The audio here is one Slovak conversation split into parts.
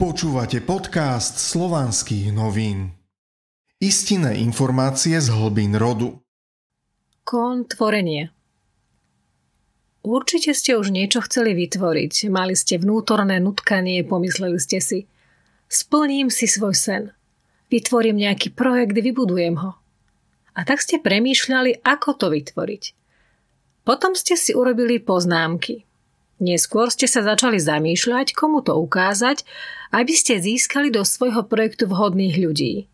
Počúvate podcast slovanských novín. Istinné informácie z hlbín rodu. Kon tvorenie Určite ste už niečo chceli vytvoriť, mali ste vnútorné nutkanie, pomysleli ste si. Splním si svoj sen. Vytvorím nejaký projekt, vybudujem ho. A tak ste premýšľali, ako to vytvoriť. Potom ste si urobili poznámky – Neskôr ste sa začali zamýšľať, komu to ukázať, aby ste získali do svojho projektu vhodných ľudí.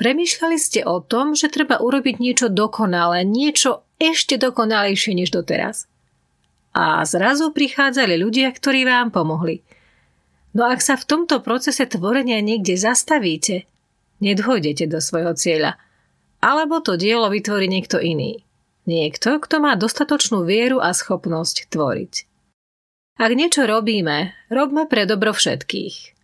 Premýšľali ste o tom, že treba urobiť niečo dokonalé, niečo ešte dokonalejšie než doteraz. A zrazu prichádzali ľudia, ktorí vám pomohli. No ak sa v tomto procese tvorenia niekde zastavíte, nedôjdete do svojho cieľa. Alebo to dielo vytvorí niekto iný. Niekto, kto má dostatočnú vieru a schopnosť tvoriť. Ak niečo robíme, robme pre dobro všetkých.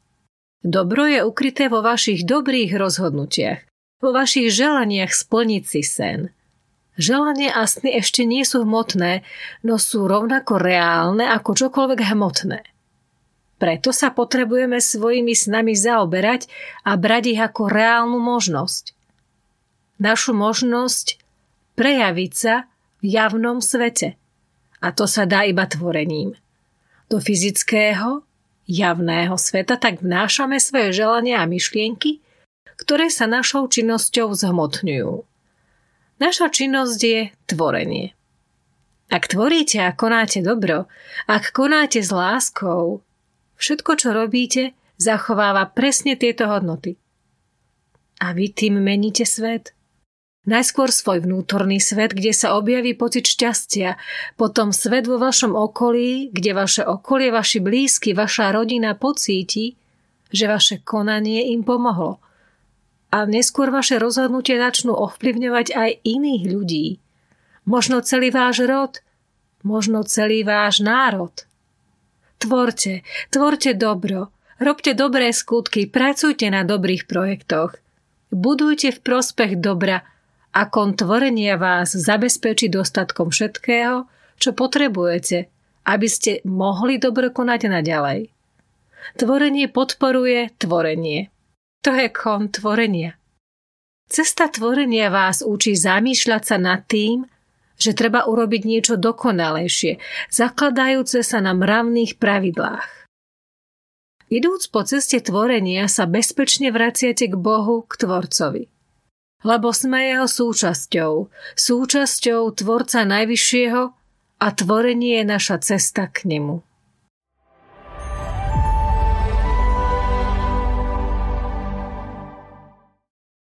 Dobro je ukryté vo vašich dobrých rozhodnutiach, vo vašich želaniach splniť si sen. Želanie a sny ešte nie sú hmotné, no sú rovnako reálne ako čokoľvek hmotné. Preto sa potrebujeme svojimi snami zaoberať a brať ich ako reálnu možnosť. Našu možnosť prejaviť sa v javnom svete. A to sa dá iba tvorením do fyzického, javného sveta, tak vnášame svoje želania a myšlienky, ktoré sa našou činnosťou zhmotňujú. Naša činnosť je tvorenie. Ak tvoríte a konáte dobro, ak konáte s láskou, všetko, čo robíte, zachováva presne tieto hodnoty. A vy tým meníte svet – Najskôr svoj vnútorný svet, kde sa objaví pocit šťastia, potom svet vo vašom okolí, kde vaše okolie, vaši blízky, vaša rodina pocíti, že vaše konanie im pomohlo. A neskôr vaše rozhodnutie začnú ovplyvňovať aj iných ľudí. Možno celý váš rod, možno celý váš národ. Tvorte, tvorte dobro, robte dobré skutky, pracujte na dobrých projektoch. Budujte v prospech dobra, a kon tvorenia vás zabezpečí dostatkom všetkého, čo potrebujete, aby ste mohli dobro konať naďalej. Tvorenie podporuje tvorenie. To je kon tvorenia. Cesta tvorenia vás učí zamýšľať sa nad tým, že treba urobiť niečo dokonalejšie, zakladajúce sa na mravných pravidlách. Idúc po ceste tvorenia sa bezpečne vraciate k Bohu, k Tvorcovi lebo sme jeho súčasťou, súčasťou Tvorca Najvyššieho a tvorenie je naša cesta k nemu.